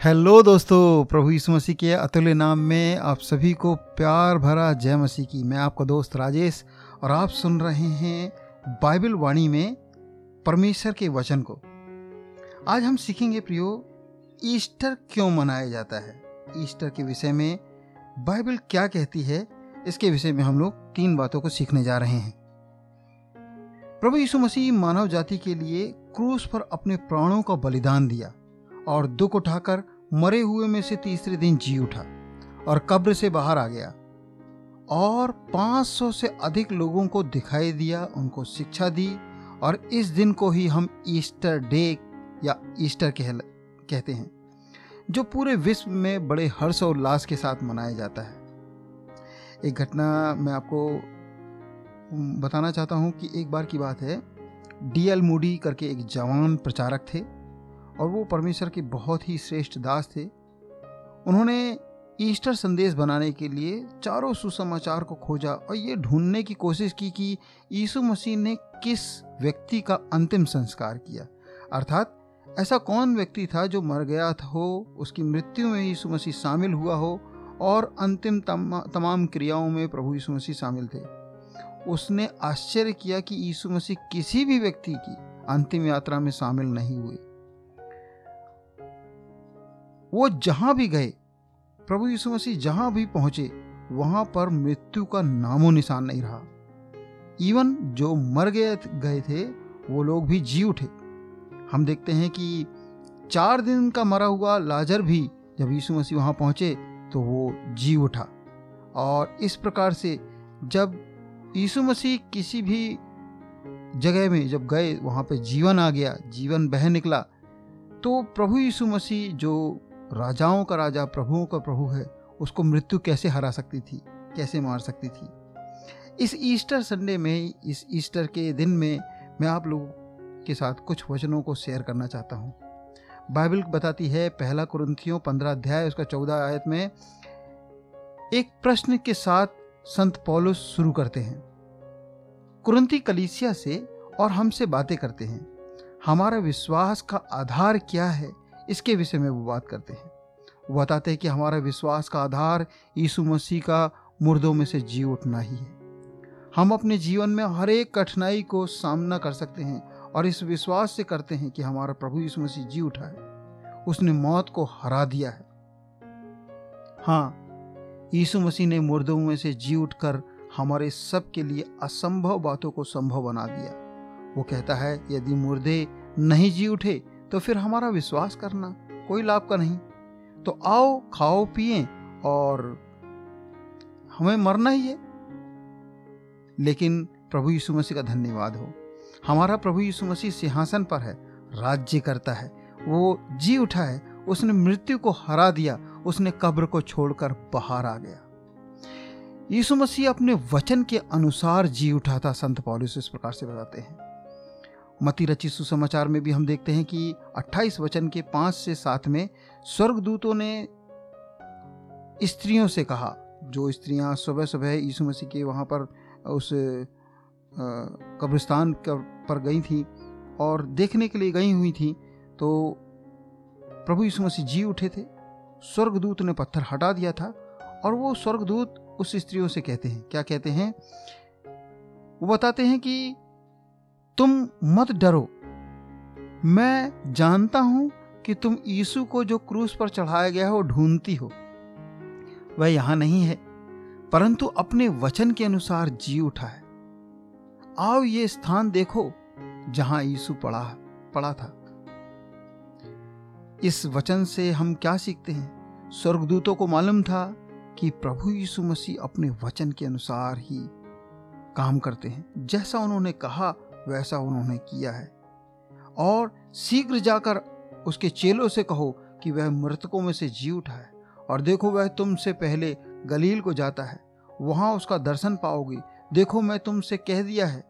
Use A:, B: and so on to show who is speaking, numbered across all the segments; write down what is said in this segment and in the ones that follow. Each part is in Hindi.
A: हेलो दोस्तों, प्रभु यीशु मसीह के अतुल्य नाम में आप सभी को प्यार भरा जय मसीह की। मैं आपका दोस्त राजेश और आप सुन रहे हैं बाइबल वाणी में परमेश्वर के वचन को। आज हम सीखेंगे प्रियो, ईस्टर क्यों मनाया जाता है? ईस्टर के विषय में बाइबल क्या कहती है, इसके विषय में हम लोग तीन बातों को सीखने जा रहे हैं। प्रभु यीशु मसीह मानव जाति के लिए क्रूस पर अपने प्राणों का बलिदान दिया। और दुख उठाकर मरे हुए में से तीसरे दिन जी उठा और कब्र से बाहर आ गया और 500 से अधिक लोगों को दिखाई दिया, उनको शिक्षा दी और इस दिन को ही हम ईस्टर डे या ईस्टर कह कहते हैं, जो पूरे विश्व में बड़े हर्ष और उल्लास के साथ मनाया जाता है। एक घटना मैं आपको बताना चाहता हूँ कि एक बार की बात है, डी एल मूडी करके एक जवान प्रचारक थे। और वो परमेश्वर के बहुत ही श्रेष्ठ दास थे। उन्होंने ईस्टर संदेश बनाने के लिए चारों सुसमाचार को खोजा और ये ढूँढने की कोशिश की कि यीशु मसीह ने किस व्यक्ति का अंतिम संस्कार किया। अर्थात ऐसा कौन व्यक्ति था जो मर गया था हो उसकी मृत्यु में यीशु मसीह शामिल हुआ हो और अंतिम तमा, तमाम क्रियाओं में प्रभु यीशु मसीह शामिल थे। उसने आश्चर्य किया कि यीशु मसीह किसी भी व्यक्ति की अंतिम यात्रा में शामिल नहीं हुए। वो जहाँ भी गए, प्रभु यीशु मसीह जहाँ भी पहुँचे, वहाँ पर मृत्यु का नामो निशान नहीं रहा। इवन जो मर गए गए थे, वो लोग भी जी उठे। हम देखते हैं कि चार दिन का मरा हुआ लाजर भी जब यीशु मसीह वहाँ पहुँचे तो वो जी उठा। और इस प्रकार से जब यीशु मसीह किसी भी जगह में जब गए, वहाँ पे जीवन आ गया, जीवन बह निकला तो प्रभु यीशु मसीह जो राजाओं का राजा, प्रभुओं का प्रभु है, उसको मृत्यु कैसे हरा सकती थी, कैसे मार सकती थी? इस ईस्टर संडे में, इस ईस्टर के दिन में मैं आप लोगों के साथ कुछ वचनों को शेयर करना चाहता हूँ। बाइबल बताती है, पहला कुरंथियों पंद्रह अध्याय, उसका चौदह आयत में, एक प्रश्न के साथ संत पौलुस शुरू करते हैं। कुरंती कलीसिया से और हमसे बातें करते हैं। हमारा विश्वास का आधार क्या है, इसके विषय में वो बात करते हैं। वो बताते हैं कि हमारा विश्वास का आधार यीशु मसीह का मुर्दों में से जी उठना ही है। हम अपने जीवन में हर एक कठिनाई को सामना कर सकते हैं और इस विश्वास से करते हैं कि हमारा प्रभु यीशु मसीह जी उठा है। उसने मौत को हरा दिया है। हाँ यीशु मसीह ने मुर्दों में से जी उठकर हमारे सब के लिए असंभव बातों को संभव बना दिया। वो कहता है, यदि मुर्दे नहीं जी उठे तो फिर हमारा विश्वास करना कोई लाभ का नहीं। तो आओ, खाओ, पिए और हमें मरना ही है। लेकिन प्रभु यीशु मसीह का धन्यवाद हो। हमारा प्रभु यीशु मसीह सिंहासन पर है, राज्य करता है। वो जी उठा है, उसने मृत्यु को हरा दिया, उसने कब्र को छोड़कर बाहर आ गया। यीशु मसीह अपने वचन के अनुसार जी उठा था संत पौलुस इस प्रकार से बताते हैं। मती रची सुसमाचार में भी हम देखते हैं कि 28 वचन के पाँच से सात में स्वर्गदूतों ने स्त्रियों से कहा, जो स्त्रियाँ सुबह सुबह यीशु मसीह के वहाँ पर उस कब्रिस्तान पर गई थी और देखने के लिए गई हुई थी तो प्रभु यीशु मसीह जी उठे थे। स्वर्गदूत ने पत्थर हटा दिया था और वो स्वर्गदूत उस स्त्रियों से कहते हैं, क्या कहते हैं? वो बताते हैं कि तुम मत डरो, मैं जानता हूँ कि तुम यीशु को जो क्रूस पर चढ़ाया गया है, वो ढूंढती हो। वह यहाँ नहीं है, परंतु अपने वचन के अनुसार जी उठा है। आओ ये स्थान देखो, जहाँ यीशु पड़ा पड़ा था। इस वचन से हम क्या सीखते हैं? स्वर्गदूतों को मालूम था कि प्रभु यीशु मसीह अपने वचन के अनुसार ही काम करते हैं। जैसा उन्होंने कहा, वैसा उन्होंने किया है। और शीघ्र जाकर उसके चेलों से कहो कि वह मृतकों में से जी उठाए। और देखो वह तुमसे पहले गलील को जाता है। वहाँ उसका दर्शन पाओगे। देखो मैं तुमसे कह दिया है।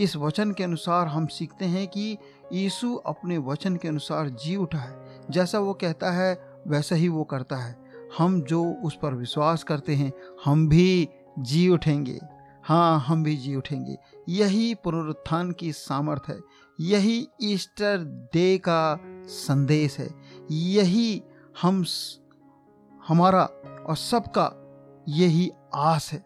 A: इस वचन के अनुसार हम सीखते हैं कि यीशु अपने वचन के अनुसार जी उठा है जैसा वो कहता है, वैसा ही वो करता है। हम जो उस पर विश्वास करते हैं, हम भी जी उठेंगे। हाँ हम भी जी उठेंगे। यही पुनरुत्थान की सामर्थ है। यही ईस्टर डे का संदेश है। यही हम हमारा और सबका यही आस है।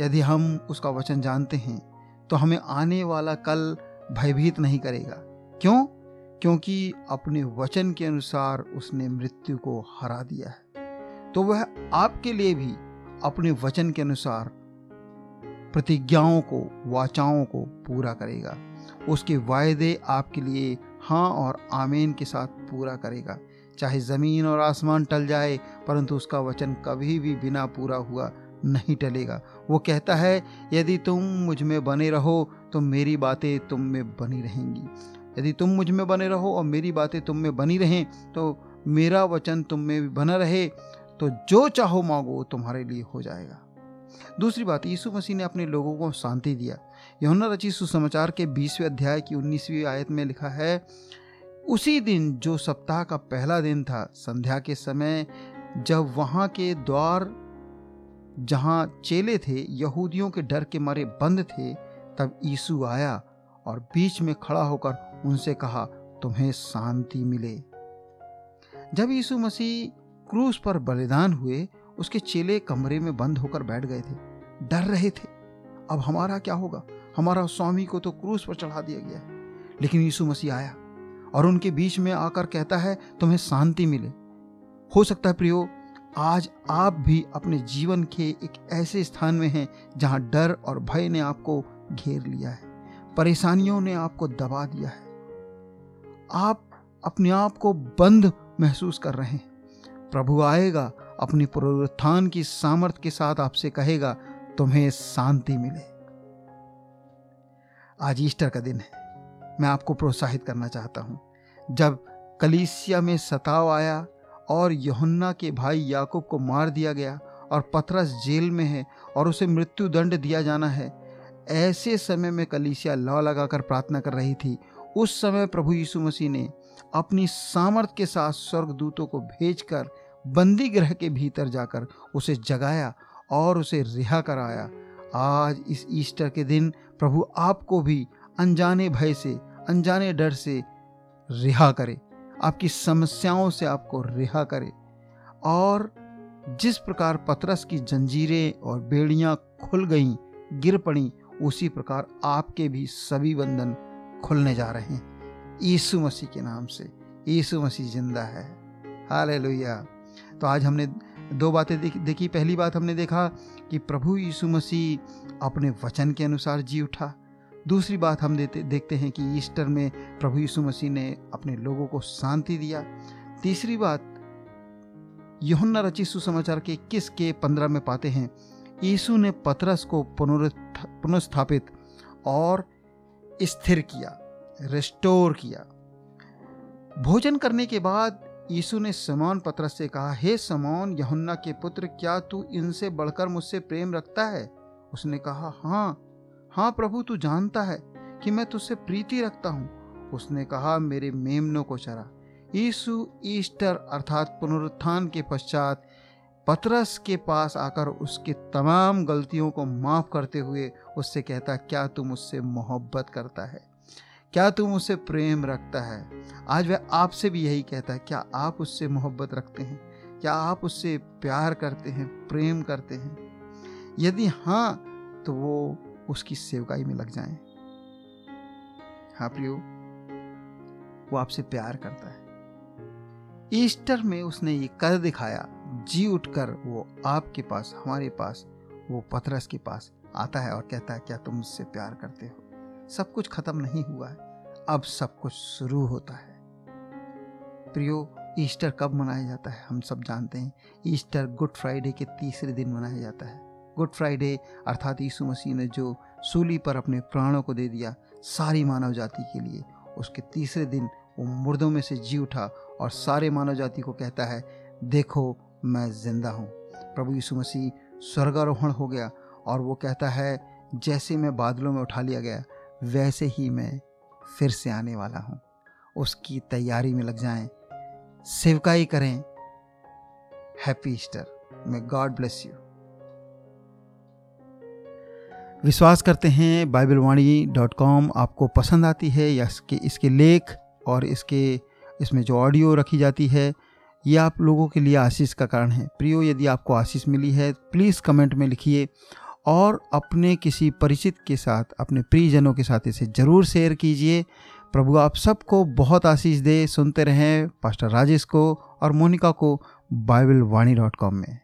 A: यदि हम उसका वचन जानते हैं तो हमें आने वाला कल भयभीत नहीं करेगा। क्यों? क्योंकि अपने वचन के अनुसार उसने मृत्यु को हरा दिया है। तो वह आपके लिए भी अपने वचन के अनुसार प्रतिज्ञाओं को, वाचाओं को पूरा करेगा। उसके वायदे आपके लिए हाँ और आमीन के साथ पूरा करेगा। चाहे ज़मीन और आसमान टल जाए, परंतु उसका वचन कभी भी बिना पूरा हुआ नहीं टलेगा। वो कहता है, यदि तुम मुझमें बने रहो तो मेरी बातें तुम में बनी रहेंगी। यदि तुम मुझमें बने रहो और मेरी बातें तुम में बनी रहें तो मेरा वचन तुम में भी बना रहे तो जो चाहो मांगो तुम्हारे लिए हो जाएगा। दूसरी बात, यीशु मसीह ने अपने लोगों को शांति दिया। यमुना रची सुसमाचार के बीसवें अध्याय की उन्नीसवीं आयत में लिखा है, उसी दिन, जो सप्ताह का पहला दिन था, संध्या के समय, जब वहाँ के द्वार, जहाँ चेले थे, यहूदियों के डर के मारे बंद थे, तब यीशु आया और बीच में खड़ा होकर उनसे कहा, तुम्हें शांति मिले। जब यीशु मसीह क्रूस पर बलिदान हुए उसके चेले कमरे में बंद होकर बैठ गए थे। डर रहे थे। अब हमारा क्या होगा? हमारा स्वामी को तो क्रूस पर चढ़ा दिया गया है। लेकिन यीशु मसीह आया और उनके बीच में आकर कहता है, तुम्हें शांति मिले। हो सकता है प्रियो, आज आप भी अपने जीवन के एक ऐसे स्थान में हैं जहाँ डर और भय ने आपको घेर लिया है, परेशानियों ने आपको दबा दिया है। आप अपने आप को बंद महसूस कर रहे हैं। प्रभु आएगा अपनी पुनरुत्थान की सामर्थ्य के साथ आपसे कहेगा, तुम्हें शांति मिले। आज ईस्टर का दिन है। मैं आपको प्रोत्साहित करना चाहता हूँ। जब कलीसिया में सताव आया और यहुन्ना के भाई याकूब को मार दिया गया और पथरस जेल में है और उसे मृत्यु दंड दिया जाना है, ऐसे समय में कलीसिया लौ लगाकर प्रार्थना कर रही थी। उस समय प्रभु यीशु मसीह ने अपनी सामर्थ के साथ स्वर्गदूतों को भेजकर बंदी ग्रह के भीतर जाकर उसे जगाया और उसे रिहा कराया। आज इस ईस्टर के दिन प्रभु आपको भी अनजाने भय से, अनजाने डर से रिहा करे। आपकी समस्याओं से आपको रिहा करे। और जिस प्रकार पतरस की जंजीरें और बेड़ियाँ खुल गईं, गिर पड़ी, उसी प्रकार आपके भी सभी बंधन खुलने जा रहे हैं। यीशु मसीह के नाम से, यीशु मसीह ज़िंदा है। हाले तो आज हमने दो बातें देखी पहली बात हमने देखा कि प्रभु यीशु मसीह अपने वचन के अनुसार जी उठा। दूसरी बात हम देते, देखते हैं कि ईस्टर में प्रभु यीशु मसीह ने अपने लोगों को शांति दिया। तीसरी बात, यहुन्ना रचित सुसमाचार के इक्कीस के पंद्रह में पाते हैं, यीशु ने पतरस को पुनर्स्थापित और स्थिर किया, रिस्टोर किया। भोजन करने के बाद यीशु ने समान पतरस से कहा, हे समौन, यहुन्ना के पुत्र, क्या तू इनसे बढ़कर मुझसे प्रेम रखता है? उसने कहा हाँ हाँ प्रभु, तू जानता है कि मैं तुझसे प्रीति रखता हूँ। उसने कहा, मेरे मेमनों को चरा। यीशु ईस्टर अर्थात पुनरुत्थान के पश्चात पतरस के पास आकर उसके तमाम गलतियों को माफ़ करते हुए उससे कहता, क्या तू मुझसे मोहब्बत करता है? क्या तुम मुझसे प्रेम रखता है? आज वह आपसे भी यही कहता है, क्या आप उससे मोहब्बत रखते हैं? क्या आप उससे प्यार करते हैं, प्रेम करते हैं? यदि हाँ तो वो उसकी सेवकाई में लग जाएँ। हाँ प्रियो, वो आपसे प्यार करता है। ईस्टर में उसने ये कर दिखाया, जी उठकर वो आपके पास, हमारे पास, वो पथरस के पास आता है और कहता है, क्या तुम मुझसे प्यार करते हो? सब कुछ खत्म नहीं हुआ है। अब सब कुछ शुरू होता है। प्रियो, ईस्टर कब मनाया जाता है हम सब जानते हैं। ईस्टर गुड फ्राइडे के तीसरे दिन मनाया जाता है। गुड फ्राइडे अर्थात यीशु मसीह ने जो सूली पर अपने प्राणों को दे दिया सारी मानव जाति के लिए, उसके तीसरे दिन वो मुर्दों में से जी उठा और सारे मानव जाति को कहता है, देखो, मैं ज़िंदा हूँ। प्रभु यीशु मसीह स्वर्गारोहण हो गया और वो कहता है, जैसे मैं बादलों में उठा लिया गया वैसे ही मैं फिर से आने वाला हूँ। उसकी तैयारी में लग जाएँ। सेवकाई करें। Happy Easter may God bless you विश्वास करते हैं बाइबल वाणी डॉट कॉम आपको पसंद आती है या इसके इसके लेख और इसके, इसमें जो ऑडियो रखी जाती है, ये आप लोगों के लिए आशीष का कारण है। प्रियो, यदि आपको आशीष मिली है प्लीज़ कमेंट में लिखिए। और अपने किसी परिचित के साथ, अपने प्रियजनों के साथ इसे ज़रूर शेयर कीजिए। प्रभु, आप सबको बहुत आशीष दे। सुनते रहें पास्टर राजेश को और मोनिका को बाइबल वाणी डॉट कॉम में।